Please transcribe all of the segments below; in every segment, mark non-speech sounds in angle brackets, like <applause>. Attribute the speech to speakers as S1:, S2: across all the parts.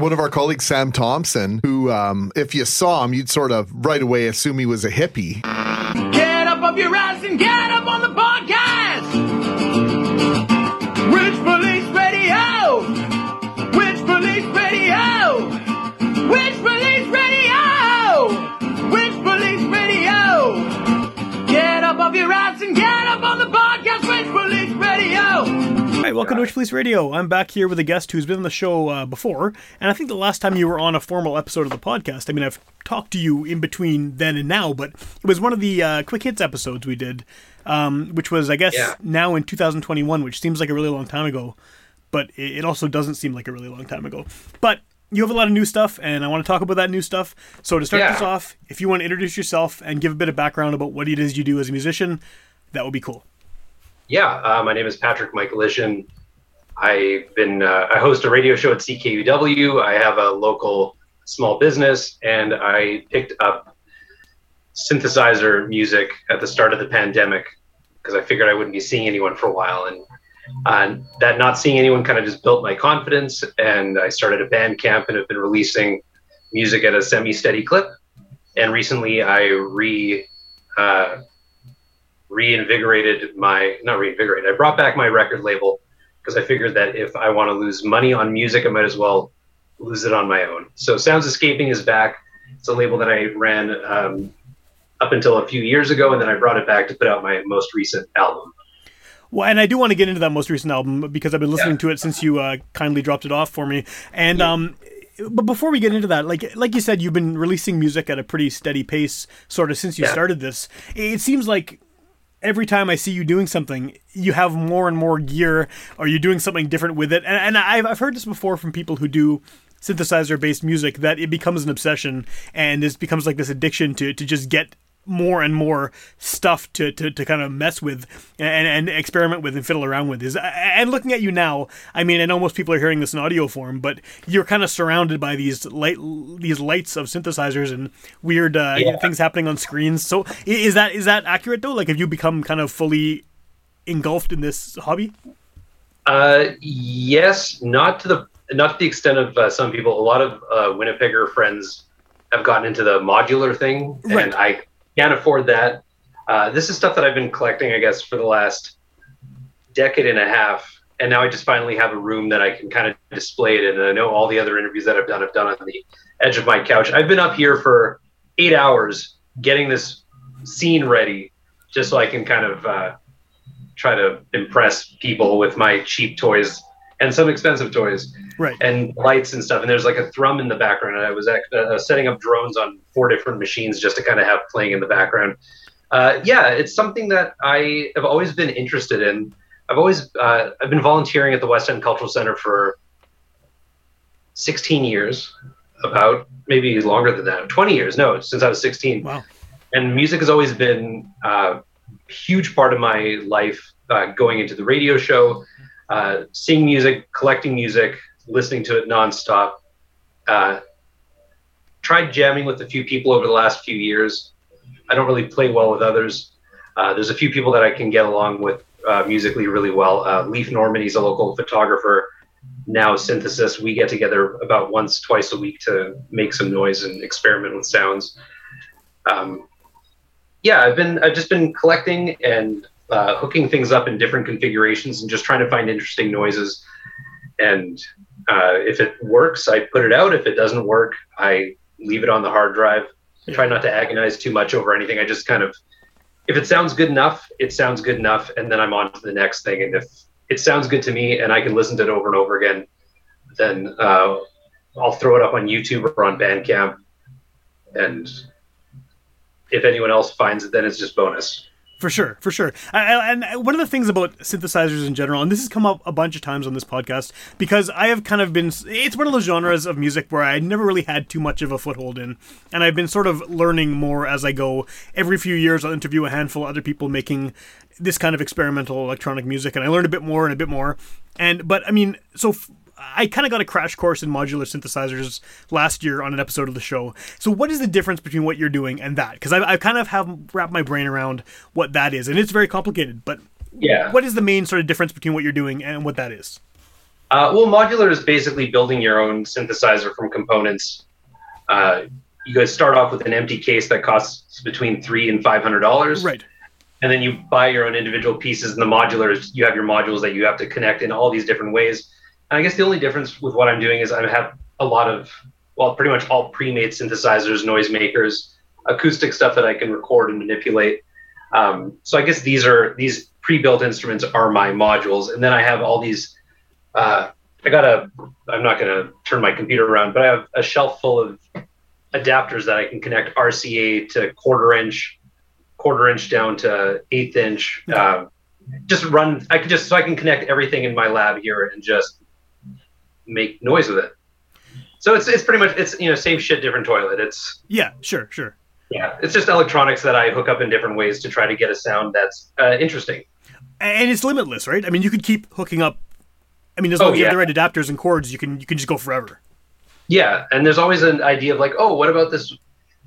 S1: One of our colleagues, Sam Thompson, who, um, if you saw him, you'd sort of right away assume he was a hippie.
S2: Get up off your ass and get up on the
S3: Hi, welcome to Witch Police Radio. I'm back here with a guest who's been on the show uh, before, and I think the last time you were on a formal episode of the podcast, I mean, I've talked to you in between then and now, but it was one of the uh, quick hits episodes we did, um, which was, I guess,
S4: Yeah.
S3: now in 2021, which seems like a really long time ago, but it, it also doesn't seem like a really long time ago. But you have a lot of new stuff, and I want to talk about that new stuff. So to start
S4: Yeah.
S3: this off, if you want to introduce yourself and give a bit of background about what it is you do as a musician, that would be cool.
S4: Yeah, uh, my name is Patrick Michaelishin. I've been uh, I host a radio show at CKUW. I have a local small business, and I picked up synthesizer music at the start of the pandemic because I figured I wouldn't be seeing anyone for a while, and uh, that not seeing anyone kind of just built my confidence. And I started a band camp and have been releasing music at a semi-steady clip. And recently, I re uh, reinvigorated my not reinvigorated. I brought back my record label because I figured that if I want to lose money on music, I might as well lose it on my own. So Sounds Escaping is back. It's a label that I ran um, up until a few years ago, and then I brought it back to put out my most recent album.
S3: Well, and I do want to get into that most recent album because I've been listening
S4: Yeah.
S3: to it since you uh, kindly dropped it off for me. And um, but before we get into that, like like you said, you've been releasing music at a pretty steady pace, sort of since you
S4: Yeah.
S3: started this. It seems like every time I see you doing something, you have more and more gear, or you're doing something different with it. And, and I've I've heard this before from people who do synthesizer based music that it becomes an obsession and this becomes like this addiction to to just get more and more stuff to, to, to kind of mess with and, and experiment with and fiddle around with is and looking at you now i mean i know most people are hearing this in audio form but you're kind of surrounded by these light these lights of synthesizers and weird uh,
S4: Yeah.
S3: things happening on screens so is that is that accurate though like have you become kind of fully engulfed in this hobby
S4: Uh, yes, not to the not to the extent of uh, some people. A lot of uh, Winnipegger friends have gotten into the modular thing,
S3: Right.
S4: and I can't afford that. Uh, this is stuff that I've been collecting, I guess, for the last decade and a half, and now I just finally have a room that I can kind of display it in. And I know all the other interviews that I've done, I've done on the edge of my couch. I've been up here for eight hours getting this scene ready, just so I can kind of uh, try to impress people with my cheap toys and some expensive toys
S3: right
S4: and lights and stuff. And there's like a thrum in the background. And I was act- uh, setting up drones on four different machines just to kind of have playing in the background. Uh, yeah, it's something that I have always been interested in. I've always uh, I've been volunteering at the West End Cultural Center for 16 years, about maybe longer than that, 20 years. No, since I was 16
S3: wow
S4: and music has always been a huge part of my life uh, going into the radio show uh, seeing music collecting music listening to it nonstop. Uh, tried jamming with a few people over the last few years. I don't really play well with others. Uh, there's a few people that i can get along with uh, musically really well. Uh, Leif Norman he's a local photographer now synthesis. We get together about once twice a week to make some noise and experiment with sounds. Um, yeah, I've been I've just been collecting and uh, hooking things up in different configurations and just trying to find interesting noises. And uh, if it works, I put it out. If it doesn't work, I leave it on the hard drive. I try not to agonize too much over anything. I just kind of if it sounds good enough, it sounds good enough, and then I'm on to the next thing. And if it sounds good to me and I can listen to it over and over again, then uh, I'll throw it up on YouTube or on Bandcamp and if anyone else finds it, then it's just bonus.
S3: For sure, for sure. And uh, one of the things about synthesizers in general, and this has come up a bunch of times on this podcast, because I have kind of been, it's one of those genres of music where I never really had too much of a foothold in. And I've been sort of learning more as I go. Every few years, I'll interview a handful of other people making this kind of experimental electronic music, and I learn a bit more and a bit more. And, but I mean, so f- I kind of got a crash course in modular synthesizers last year on an episode of the show. So, what is the difference between what you're doing and that? Because I, I kind of have wrapped my brain around what that is, and it's very complicated. But
S4: Yeah.
S3: what is the main sort of difference between what you're doing and what that is?
S4: Uh, well, modular is basically building your own synthesizer from components. Uh, you guys start off with an empty case that costs between three and five hundred dollars,
S3: Right.
S4: and then you buy your own individual pieces. And the modulars, you have your modules that you have to connect in all these different ways. And I guess the only difference with what I'm doing is I have a lot of, well, pretty much all pre-made synthesizers, noisemakers, acoustic stuff that I can record and manipulate. Um, so I guess these are these pre-built instruments are my modules, and then I have all these. Uh, I got a. I'm not going to turn my computer around, but I have a shelf full of adapters that I can connect RCA to quarter inch, quarter inch down to eighth inch. Uh, just run. I can just so I can connect everything in my lab here and just make noise with it. So it's it's pretty much it's you know same shit different toilet. It's
S3: Yeah, sure, sure.
S4: yeah it's just electronics that I hook up in different ways to try to get a sound that's uh, interesting.
S3: And it's limitless, right? I mean, you could keep hooking up. I mean, as
S4: Oh,
S3: long as you have the right adapters and cords, you can you can just go forever.
S4: Yeah, and there's always an idea of like, oh, what about this?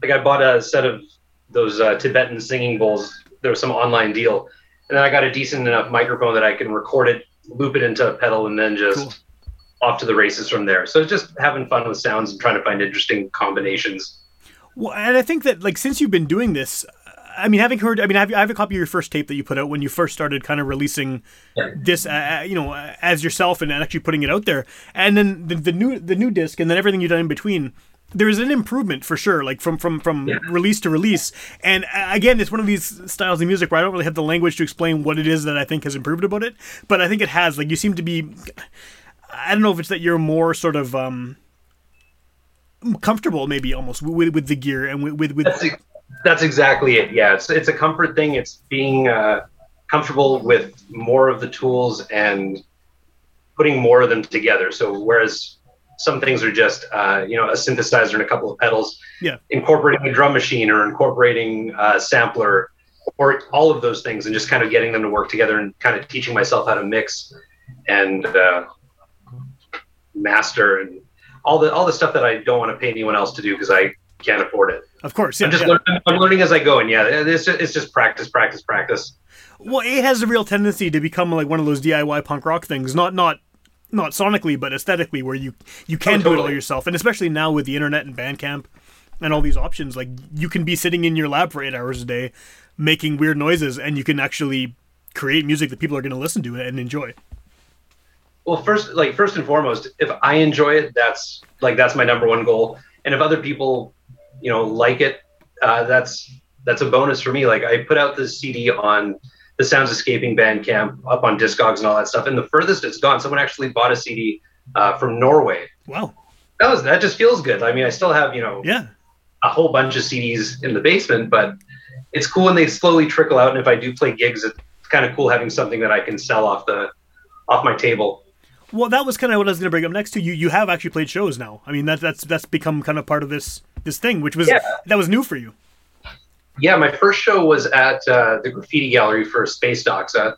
S4: Like, I bought a set of those uh, Tibetan singing bowls. There was some online deal, and then I got a decent enough microphone that I can record it, loop it into a pedal, and then just
S3: Cool.
S4: Off to the races from there. So just having fun with sounds and trying to find interesting combinations.
S3: Well, and I think that like since you've been doing this, I mean, having heard, I mean, I have, I have a copy of your first tape that you put out when you first started kind of releasing
S4: Yeah.
S3: this, uh, uh, you know, uh, as yourself and actually putting it out there, and then the, the new the new disc, and then everything you've done in between. There is an improvement for sure, like from from from
S4: Yeah.
S3: release to release. And uh, again, it's one of these styles of music where I don't really have the language to explain what it is that I think has improved about it, but I think it has. Like you seem to be, I don't know if it's that you're more sort of um comfortable, maybe almost with with the gear and with with, with
S4: That's ex- that's exactly it. Yeah, it's it's a comfort thing. It's being uh, comfortable with more of the tools and putting more of them together. So whereas some things are just uh, you know a synthesizer and a couple of pedals,
S3: Yeah.
S4: incorporating a drum machine or incorporating a sampler or all of those things and just kind of getting them to work together and kind of teaching myself how to mix and uh, master and all the all the stuff that I don't want to pay anyone else to do because I can't afford it.
S3: Of course, yeah.
S4: I'm just
S3: yeah.
S4: learning, I'm learning as I go, and yeah, it's just, it's just practice, practice, practice.
S3: Well, it has a real tendency to become like one of those DIY punk rock things, not not not sonically, but aesthetically, where you you can
S4: Oh,
S3: do it all yourself, and especially now with the internet and Bandcamp and all these options, like you can be sitting in your lab for eight hours a day, making weird noises, and you can actually create music that people are going to listen to and enjoy.
S4: Well, first, like first and foremost, if I enjoy it, that's like that's my number one goal. And if other people, you know, like it, uh, that's that's a bonus for me. Like I put out this CD on the Sounds Escaping Bandcamp up on Discogs and all that stuff, and the furthest it's gone, someone actually bought a CD uh, from Norway.
S3: Wow.
S4: That was that just feels good. I mean, I still have you know
S3: Yeah.
S4: a whole bunch of CDs in the basement, but it's cool when they slowly trickle out. And if I do play gigs, it's kind of cool having something that I can sell off the off my table.
S3: Well, that was kind of what I was going to bring up next to you. You have actually played shows now. I mean, that, that's that's become kind of part of this this thing, which was
S4: Yeah.
S3: that was new for you.
S4: Yeah, my first show was at uh, the Graffiti Gallery for Space Doxa,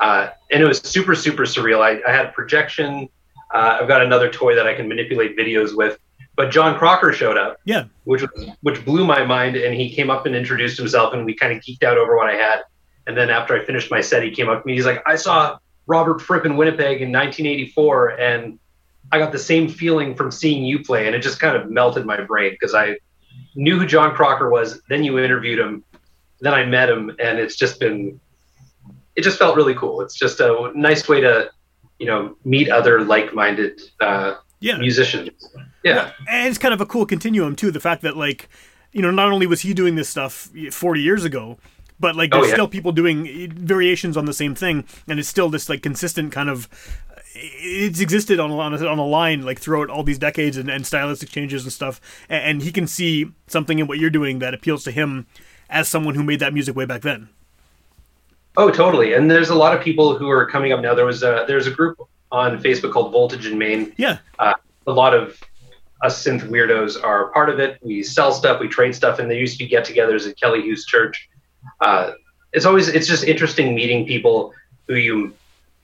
S4: uh, and it was super super surreal. I, I had a projection. Uh, I've got another toy that I can manipulate videos with. But John Crocker showed up,
S3: Yeah.
S4: which was, which blew my mind, and he came up and introduced himself, and we kind of geeked out over what I had. And then after I finished my set, he came up to me. He's like, "I saw Robert Fripp in Winnipeg in 1984, and I got the same feeling from seeing you play, and it just kind of melted my brain because I knew who John Crocker was. Then you interviewed him, then I met him, and it's just been, it just felt really cool. It's just a nice way to, you know, meet other like-minded uh,
S3: Yeah.
S4: musicians. Yeah,
S3: and it's kind of a cool continuum too. The fact that like, you know, not only was he doing this stuff 40 years ago, but like
S4: Oh,
S3: there's
S4: yeah.
S3: still people doing variations on the same thing, and it's still this like consistent kind of it's existed on a, on a, on a line like throughout all these decades and, and stylistic changes and stuff. And, and he can see something in what you're doing that appeals to him as someone who made that music way back then.
S4: Oh, totally. And there's a lot of people who are coming up now. There was a there's a group on Facebook called Voltage in Maine.
S3: Yeah.
S4: Uh, a lot of us synth weirdos are part of it. We sell stuff, we trade stuff, and there used to be get-togethers at Kelly Hughes Church. Uh, it's always it's just interesting meeting people who you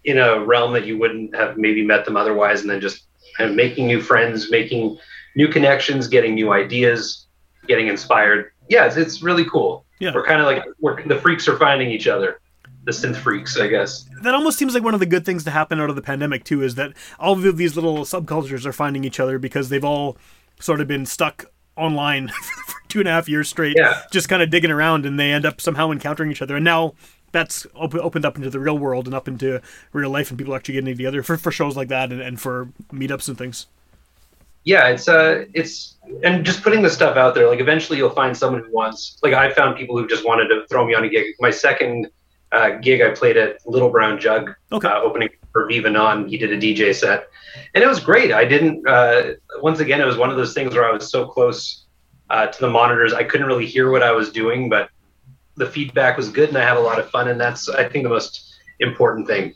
S4: in a realm that you wouldn't have maybe met them otherwise, and then just kind of making new friends, making new connections, getting new ideas, getting inspired. Yeah, it's, it's really cool.
S3: Yeah.
S4: We're kind of like we're the freaks are finding each other. The synth freaks, I guess.
S3: That almost seems like one of the good things to happen out of the pandemic too is that all of these little subcultures are finding each other because they've all sort of been stuck online <laughs> for two and a half years straight,
S4: Yeah.
S3: just kind of digging around, and they end up somehow encountering each other. And now that's op- opened up into the real world and up into real life, and people actually getting together for, for shows like that and, and for meetups and things.
S4: yeah it's uh it's and just putting the stuff out there like eventually you'll find someone who wants like i found people who just wanted to throw me on a gig my second uh, gig I played at Little Brown Jug,
S3: okay.
S4: uh, opening for Viva Non. He did a DJ set, and it was great. I didn't. Uh, once again, it was one of those things where I was so close uh, to the monitors, I couldn't really hear what I was doing, but the feedback was good, and I had a lot of fun. And that's, I think, the most important thing.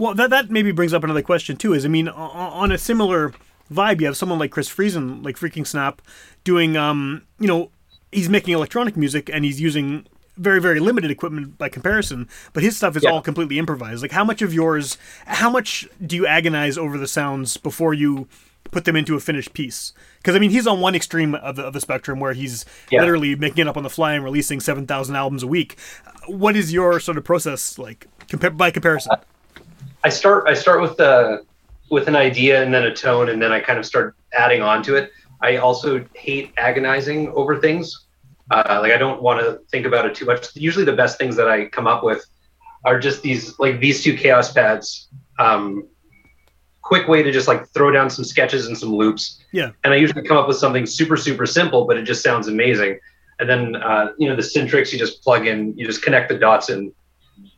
S3: Well, that that maybe brings up another question too. Is I mean, on a similar vibe, you have someone like Chris Friesen, like Freaking Snap, doing um, you know, he's making electronic music and he's using very very limited equipment by comparison, but his stuff is
S4: Yeah.
S3: all completely improvised. Like, how much of yours? How much do you agonize over the sounds before you put them into a finished piece? Because I mean, he's on one extreme of the, of the spectrum where he's
S4: Yeah.
S3: literally making it up on the fly and releasing seven thousand albums a week. What is your sort of process like compa- by comparison?
S4: I start I start with the with an idea and then a tone and then I kind of start adding on to it. I also hate agonizing over things. Uh, like I don't want to think about it too much. Usually the best things that I come up with are just these like these two Kaoss pads. Um, quick way to just like throw down some sketches and some loops.
S3: Yeah.
S4: And I usually come up with something super super simple, but it just sounds amazing. And then uh, you know the Syntrx, you just plug in, you just connect the dots and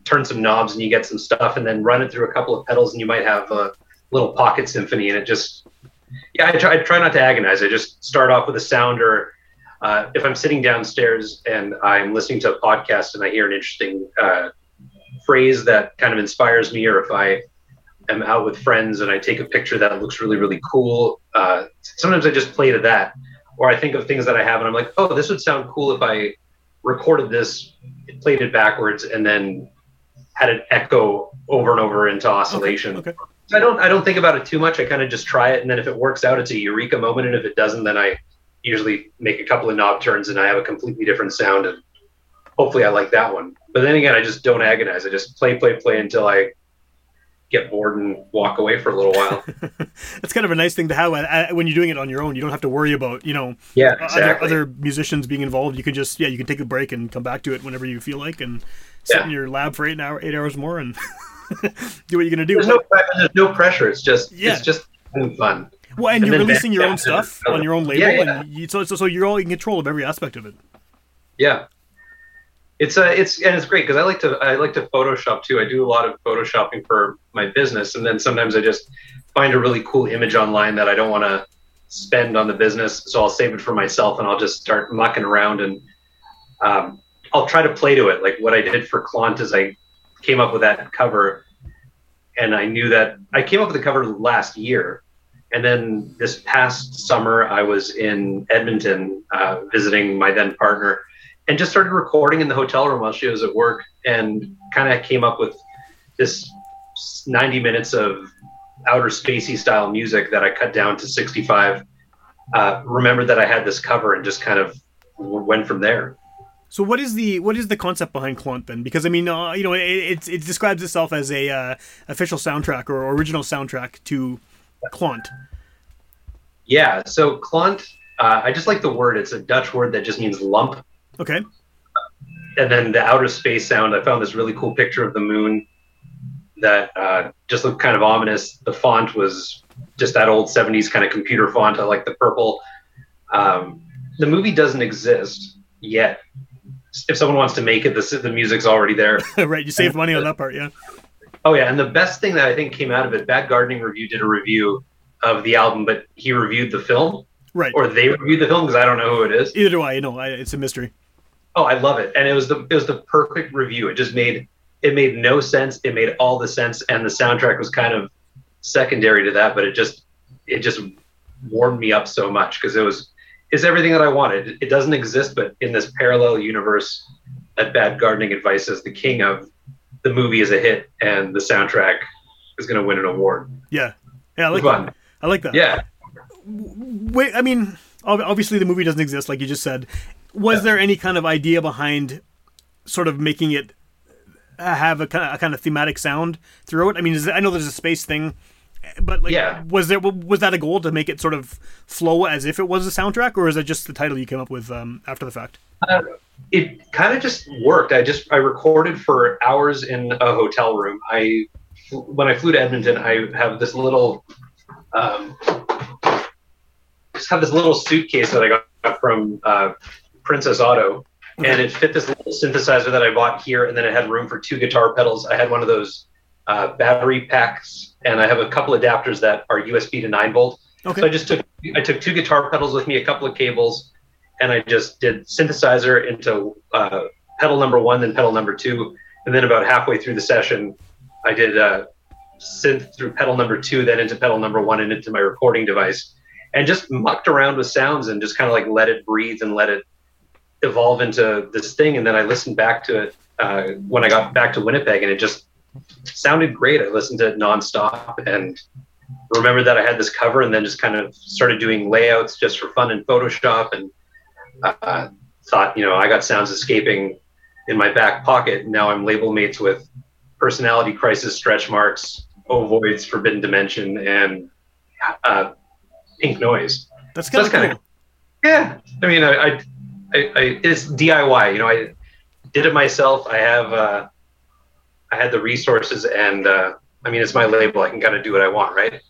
S4: turn some knobs, and you get some stuff, and then run it through a couple of pedals, and you might have a little pocket symphony, and it just yeah. I try, I try not to agonize. I just start off with a sound, or uh, if I'm sitting downstairs and I'm listening to a podcast and I hear an interesting uh, phrase that kind of inspires me, or if I am out with friends and I take a picture that looks really really cool, uh, sometimes I just play to that or I think of things that I have and I'm like, oh, this would sound cool if I recorded this, played it backwards, and then had it echo over and over into oscillation.
S3: Okay.
S4: So I don't I don't think about it too much. I kind of just try it, and then if it works out, it's a eureka moment, and if it doesn't, then I usually make a couple of knob turns and I have a completely different sound, and hopefully I like that one. But then again, I just don't agonize. I just play, play, play until I get bored and walk away for a little while. <laughs>
S3: That's kind of a nice thing to have uh, uh, when you're doing it on your own. You don't have to worry about you know
S4: yeah,
S3: other, other musicians being involved. You can just yeah, you can take a break and come back to it whenever you feel like, and sit
S4: Yeah.
S3: in your lab for eight hour eight hours more and <laughs> do what you're gonna do.
S4: There's no there's no pressure. It's just
S3: Yeah.
S4: it's just fun.
S3: well, and
S4: and
S3: you're releasing your own stuff on your own label,
S4: Yeah, yeah.
S3: and you, so, so so you're all in control of every aspect of it.
S4: Yeah. It's uh, it's and it's great because I like to I like to Photoshop too. I do a lot of photoshopping for my business, and then sometimes I just find a really cool image online that I don't want to spend on the business, so I'll save it for myself, and I'll just start mucking around, and um, I'll try to play to it. Like what I did for Clont is I came up with that cover, and I knew that I came up with the cover last year, and then this past summer I was in Edmonton uh, visiting my then partner and just started recording in the hotel room while she was at work and kind of came up with this 90 minutes of outer spacey style music that I cut down to 65. Uh, remembered that I had this cover and just kind of went from there.
S3: So what is the what is the concept behind Clont then? Because I mean, uh, you know, it, it it describes itself as a uh, official soundtrack or original soundtrack to Clont.
S4: Yeah, so Clont, uh, I just like the word. It's a Dutch word that just means lump.
S3: Okay.
S4: and then the outer space sound. I found this really cool picture of the moon that uh, just looked kind of ominous. The font was just that old 70s kind of computer font. I like the purple. Um, the movie doesn't exist yet. If someone wants to make it, the, the music's already there. <laughs>
S3: right. You saved money on that part, yeah.
S4: Oh yeah, and the best thing that I think came out of it, Bad Gardening Review did a review of the album, but he reviewed the film,
S3: Right.
S4: or they reviewed the film because I don't know who it is.
S3: Either do I. You know, I, it's a mystery.
S4: Oh, I love it, and it was the it was the perfect review. It just made it made no sense. It made all the sense, and the soundtrack was kind of secondary to that, but it just it just warmed me up so much because it was is everything that I wanted. It doesn't exist, but in this parallel universe, that Bad Gardening Advice is the king of the movie is a hit, and the soundtrack is going to win an award.
S3: Yeah. Yeah, I like
S4: Fun.
S3: that. I like that.
S4: Yeah.
S3: Wait, I mean, obviously the movie doesn't exist, like you just said. Was
S4: Yeah.
S3: there any kind of idea behind sort of making it uh, have a kind of, a kind of thematic sound through it? I mean, is, I know there's a space thing, but like,
S4: Yeah.
S3: was there was that a goal to make it sort of flow as if it was a soundtrack, or is it just the title you came up with um, after the fact?
S4: it kind of just worked. I just I recorded for hours in a hotel room. I when I flew to Edmonton, I have this little um, just have this little suitcase that I got from uh, Princess Auto, and it fit this little synthesizer that I bought here, and then it had room for two guitar pedals. I had one of those uh, battery packs, and I have a couple adapters that are USB to nine volt.
S3: Okay.
S4: So I just took I took two guitar pedals with me, a couple of cables, and I just did synthesizer into uh, pedal number one, then pedal number two, and then about halfway through the session, I did uh, synth through pedal number two, then into pedal number one, and into my recording device, and just mucked around with sounds and just kind of like let it breathe and let it evolve into this thing. And then I listened back to it uh, when I got back to Winnipeg, and it just sounded great. I listened to it nonstop and remember that I had this cover, and then just kind of started doing layouts just for fun in Photoshop, and uh, thought, you know, I got sounds escaping in my back pocket. Now I'm label mates with personality crisis, stretch marks, ovoids, forbidden dimension, and uh, pink noise.
S3: That's
S4: So
S3: kind of
S4: that's
S3: cool.
S4: of yeah. I mean, I, I, I, I it's DIY. You know, I did it myself. I have, uh, I had the resources, and uh, I mean, it's my label. I can kind of do what I want, right?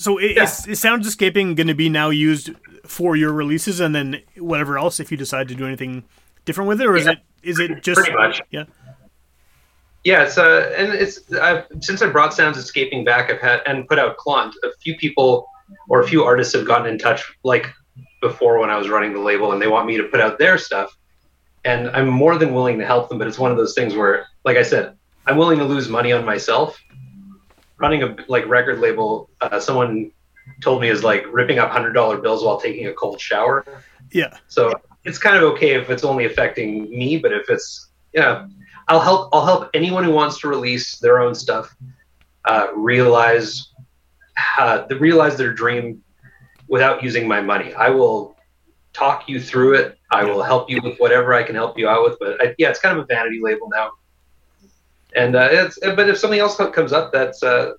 S3: So i- is, is Soundscaping going to be now used for your releases and then whatever else if you decide to do anything different with it, or is it is it just
S4: Pretty much.
S3: Yeah.
S4: Yeah, it's uh, and it's I've, since I brought Sounds Escaping back, I've had and put out Clont. A few people or a few artists have gotten in touch, like before when I was running the label, and they want me to put out their stuff, and I'm more than willing to help them. But it's one of those things where, like I said, I'm willing to lose money on myself. Running a like record label, uh, someone told me is like ripping up hundred dollar bills while taking a cold shower.
S3: Yeah.
S4: So it's kind of okay if it's only affecting me, but if it's yeah, I'll help. I'll help anyone who wants to release their own stuff uh, realize uh, the realize their dream without using my money. I will talk you through it. I will help you with whatever I can help you out with. But I, yeah, it's kind of a vanity label now. And uh, it's but if something else comes up that's uh,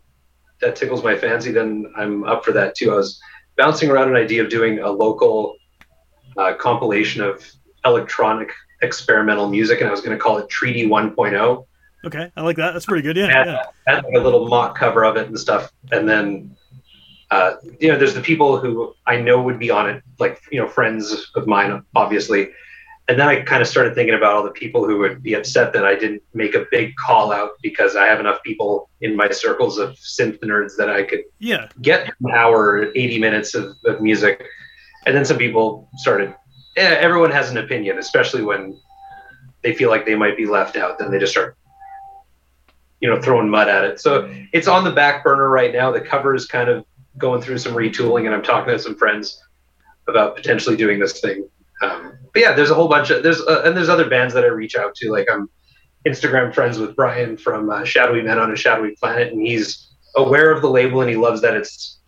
S4: that tickles my fancy, then I'm up for that too. I was bouncing around an idea of doing a local uh, compilation of electronic experimental music, and I was going to call it Treaty 1.0.
S3: Okay, I like that. That's pretty good. Yeah.
S4: Had,
S3: yeah.
S4: had like a little mock cover of it and stuff, and then uh, you know, there's the people who I know would be on it, like you know, friends of mine, obviously. And then I kind of started thinking about all the people who would be upset that I didn't make a big call out because I have enough people in my circles of synth nerds that I could
S3: Yeah.
S4: get an hour, 80 minutes of, of music. And then some people started, eh, everyone has an opinion, especially when they feel like they might be left out. Then they just start, you know, throwing mud at it. So it's on the back burner right now. The cover is kind of going through some retooling, and I'm talking to some friends about potentially doing this thing. Um, but yeah, there's a whole bunch of there's uh, and there's other bands that I reach out to. Like I'm Instagram friends with Brian from uh, Shadowy Men on a Shadowy Planet, and he's aware of the label and he loves that it's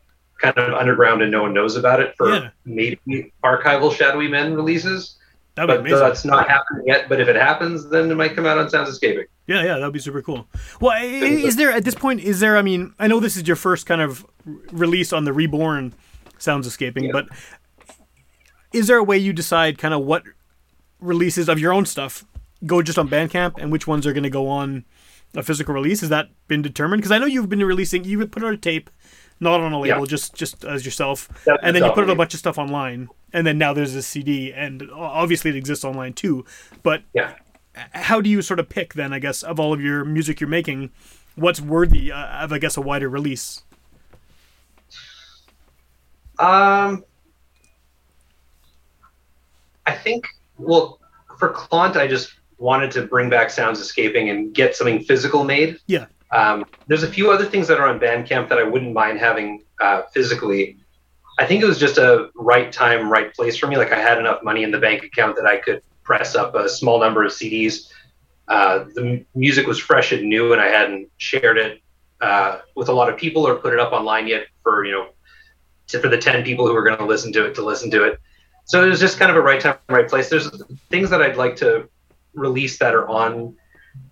S4: kind of underground and no one knows about it for
S3: Yeah.
S4: maybe archival Shadowy Men releases.
S3: That'd be
S4: But
S3: amazing.
S4: that's not happening yet. But if it happens, then it might come out on Sounds Escaping.
S3: Yeah, yeah, that'd be super cool. Well, is there at this point? Is there? I mean, I know this is your first kind of release on the Reborn Sounds Escaping,
S4: Yeah.
S3: but is there a way you decide kind of what releases of your own stuff go just on Bandcamp and which ones are going to go on a physical release? Has that been determined? Because I know you've been releasing. You put out a tape, not on a label,
S4: Yeah.
S3: just just as yourself,
S4: That's
S3: and then you put out a bunch of stuff online, and then now there's a CD, and obviously it exists online too. But
S4: Yeah.
S3: how do you sort of pick then i guess of all of your music you're making what's worthy uh, of i guess a wider release
S4: Um, I think, well, for Clont, I just wanted to bring back Sounds Escaping and get something physical made.
S3: yeah
S4: Um, there's a few other things that are on Bandcamp that I wouldn't mind having uh, physically. I think it was just a right time, right place for me. Like I had enough money in the bank account that I could press up a small number of CDs. Uh, the m- music was fresh and new, and I hadn't shared it uh, with a lot of people or put it up online yet for you know to, for the ten people who were going to listen to it to listen to it. So it was just kind of a right time, right place. There's things that I'd like to release that are on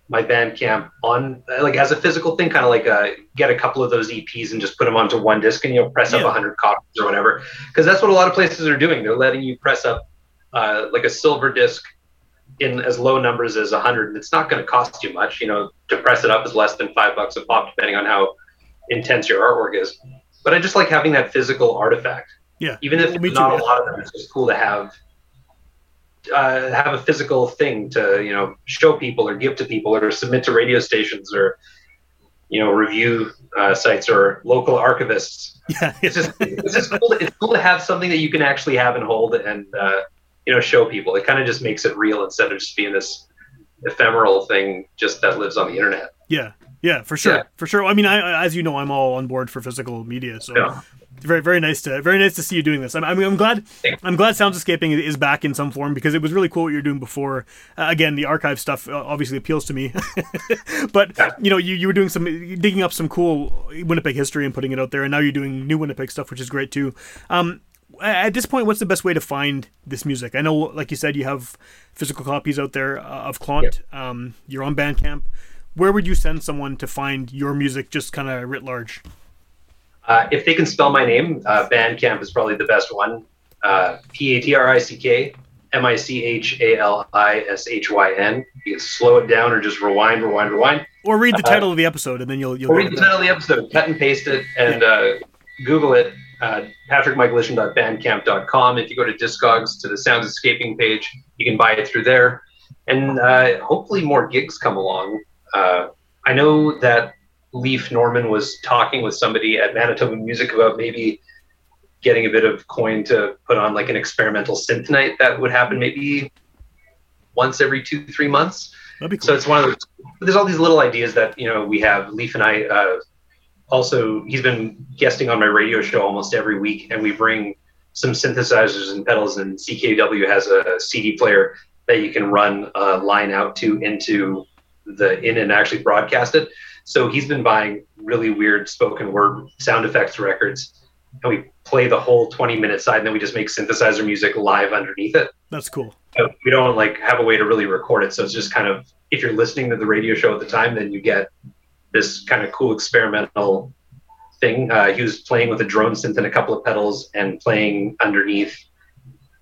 S4: my Bandcamp on like as a physical thing, kind of like uh, get a couple of those EPs and just put them onto one disc and you know press up
S3: Yeah.
S4: a hundred copies or whatever. Because that's what a lot of places are doing. They're letting you press up uh, like a silver disc in as low numbers as a hundred, and it's not going to cost you much. You know, to press it up is less than five bucks a pop, depending on how intense your artwork is. But I just like having that physical artifact
S3: yeah
S4: even if
S3: Me too,
S4: not
S3: yeah.
S4: a lot of them, it's just cool to have uh, have a physical thing to you know show people or give to people or submit to radio stations or you know review uh, sites or local archivists. <laughs>
S3: yeah
S4: It's just it's just cool. It's cool to have something that you can actually have and hold and uh, you know show people. It kind of just makes it real instead of just being this ephemeral thing just that lives on the internet.
S3: yeah yeah for sure.
S4: Yeah.
S3: for sure. I mean I, as you know i'm all on board for physical media so
S4: Yeah.
S3: very very nice to very nice to see you doing this. I'm, I mean, I'm glad i'm glad sounds escaping is back in some form because it was really cool what you were doing before. Uh, again the archive stuff uh, obviously appeals to me. <laughs> But you know you, you were doing some digging up some cool winnipeg history and putting it out there and now you're doing new winnipeg stuff which is great too. Um at this point what's the best way to find this music? I know like you said you have physical copies out there uh, of Clont. um you're on bandcamp where would you send someone to find your music just kind of writ large
S4: Uh, if they can spell my name, uh, Bandcamp is probably the best one. Uh, P A T R I C K M I C H A L I S H Y N. You can slow it down or just rewind, rewind, rewind.
S3: or read the
S4: Uh,
S3: title of the episode and then you'll you'll
S4: Or read the
S3: it.
S4: title of the episode, cut and paste it, and uh, Google it, uh. If you go to Discogs to the Sounds Escaping page, you can buy it through there. And uh, hopefully more gigs come along. Uh, I know that Leif Norman was talking with somebody at Manitoba Music about maybe getting a bit of coin to put on like an experimental synth night that would happen maybe once every two, three months.
S3: Cool.
S4: So it's one of those. There's all these little ideas that you know we have. Leif and I uh, also. He's been guesting on my radio show almost every week, and we bring some synthesizers and pedals. And CKUW has a CD player that you can run a line out to into the in and actually broadcast it. So he's been buying really weird spoken word sound effects records, and we play the whole 20 minute side, and then we just make synthesizer music live underneath it
S3: That's cool.
S4: uh, we don't like have a way to really record it. So it's just kind of if you're listening to the radio show at the time, then you get this kind of cool experimental thing. Uh, he was playing with a drone synth and a couple of pedals and playing underneath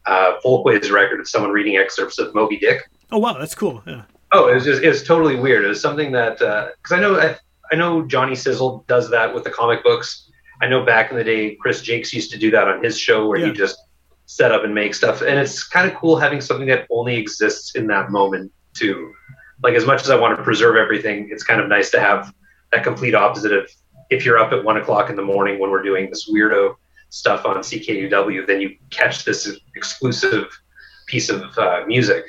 S4: uh, Folkways record of someone reading excerpts of Moby Dick.
S3: Oh wow, that's cool. Yeah.
S4: Oh, it was just it was totally weird. It was something that because I know I, I know Johnny Sizzle does that with the comic books. I know back in the day, Chris Jakes used to do that on his show where
S3: Yeah.
S4: he just set up and make stuff, and it's kind of cool having something that only exists in that moment too. Like as much as I want to preserve everything, it's kind of nice to have that complete opposite of if you're up at one o'clock in the morning when we're doing this weirdo stuff on CKUW, then you catch this exclusive piece of uh, music,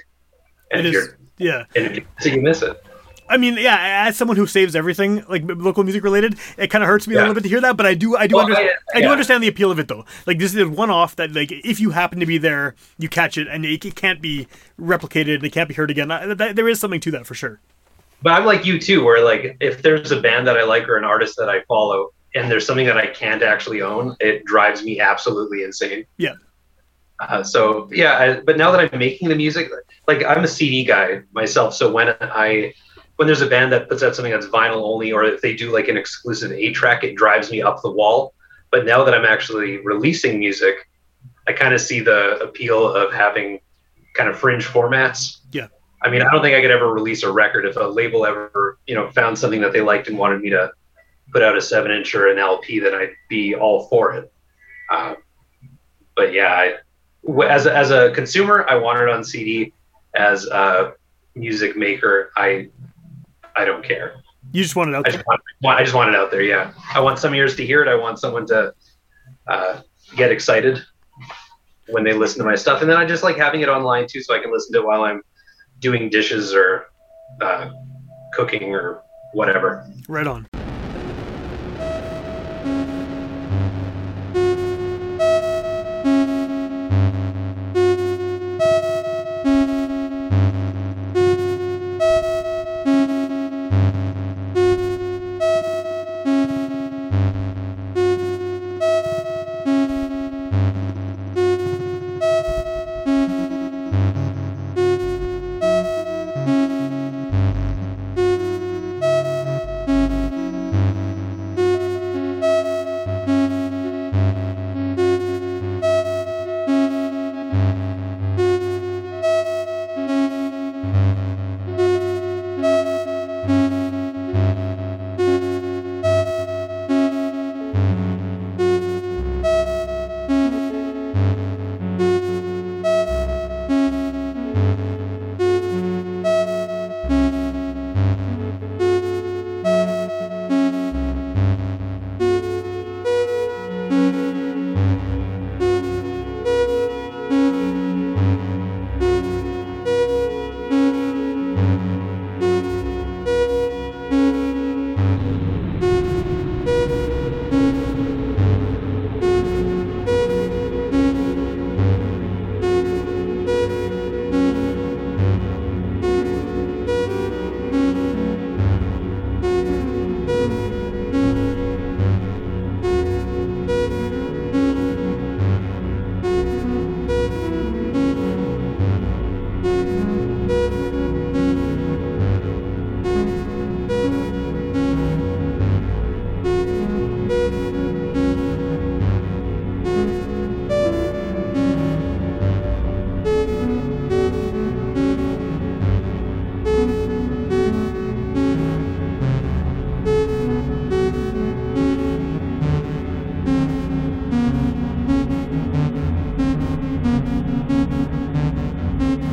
S4: and
S3: It
S4: if
S3: is. Yeah.
S4: and if you miss it, you miss it.
S3: I mean, yeah. As someone who saves everything, like local music related, it kind of hurts me a little bit to hear that. But I do, I do,
S4: Well,
S3: under-
S4: I-
S3: I do understand the appeal of it though. Like this is a one-off that, like, if you happen to be there, you catch it, and it, it can't be replicated, and it can't be heard again. I, that, there is something to that for sure.
S4: But I'm like you too, where like if there's a band that I like or an artist that I follow, and there's something that I can't actually own, it drives me absolutely insane.
S3: Yeah.
S4: Uh, so yeah, I, but now that I'm making the music, like I'm a CD guy myself. So when I when there's a band that puts out something that's vinyl only, or if they do like an exclusive eight track, it drives me up the wall. But now that I'm actually releasing music, I kind of see the appeal of having kind of fringe formats.
S3: Yeah.
S4: I mean, I don't think I could ever release a record if a label ever, you know, found something that they liked and wanted me to put out a seven inch or an LP, then I'd be all for it. Uh, but yeah, I, as a, as a consumer, I want it on CD. As a music maker, I I don't care.
S3: You just want it out
S4: I
S3: there.
S4: just want, want I just want it out there. Yeah, I want some ears to hear it. I want someone to uh, get excited when they listen to my stuff, and then I just like having it online too, so I can listen to it while I'm doing dishes or uh, cooking or whatever.
S3: Right on.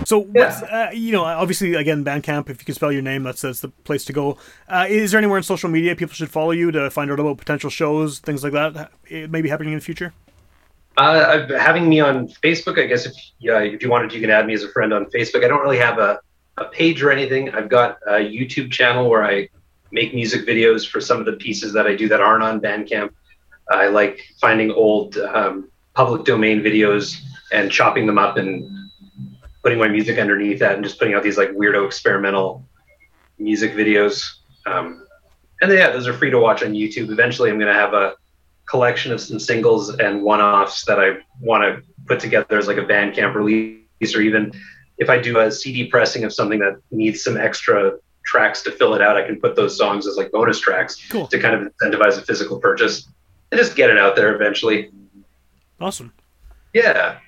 S3: So, what's, uh, you know, obviously, again, Bandcamp, if you can spell your name, that's, that's the place to go. Uh, is there anywhere on social media people should follow you to find out about potential shows, things like that, uh, maybe happening in the future?
S4: Uh, having me on Facebook, I guess if yeah, if you wanted, you can add me as a friend on Facebook. I don't really have a, a page or anything. I've got a YouTube channel where I make music videos for some of the pieces that I do that aren't on Bandcamp. I like finding old um, public domain videos and chopping them up and putting my music underneath that and just putting out these like weirdo experimental music videos. Um, and yeah, those are free to watch on YouTube. Eventually, I'm going to have a collection of some singles and one-offs that I want to put together as like a Bandcamp release, or even if I do a CD pressing of something that needs some extra tracks to fill it out, I can put those songs as like bonus tracks
S3: Cool.
S4: to kind of incentivize a physical purchase and just get it out there eventually.
S3: Awesome.
S4: Yeah.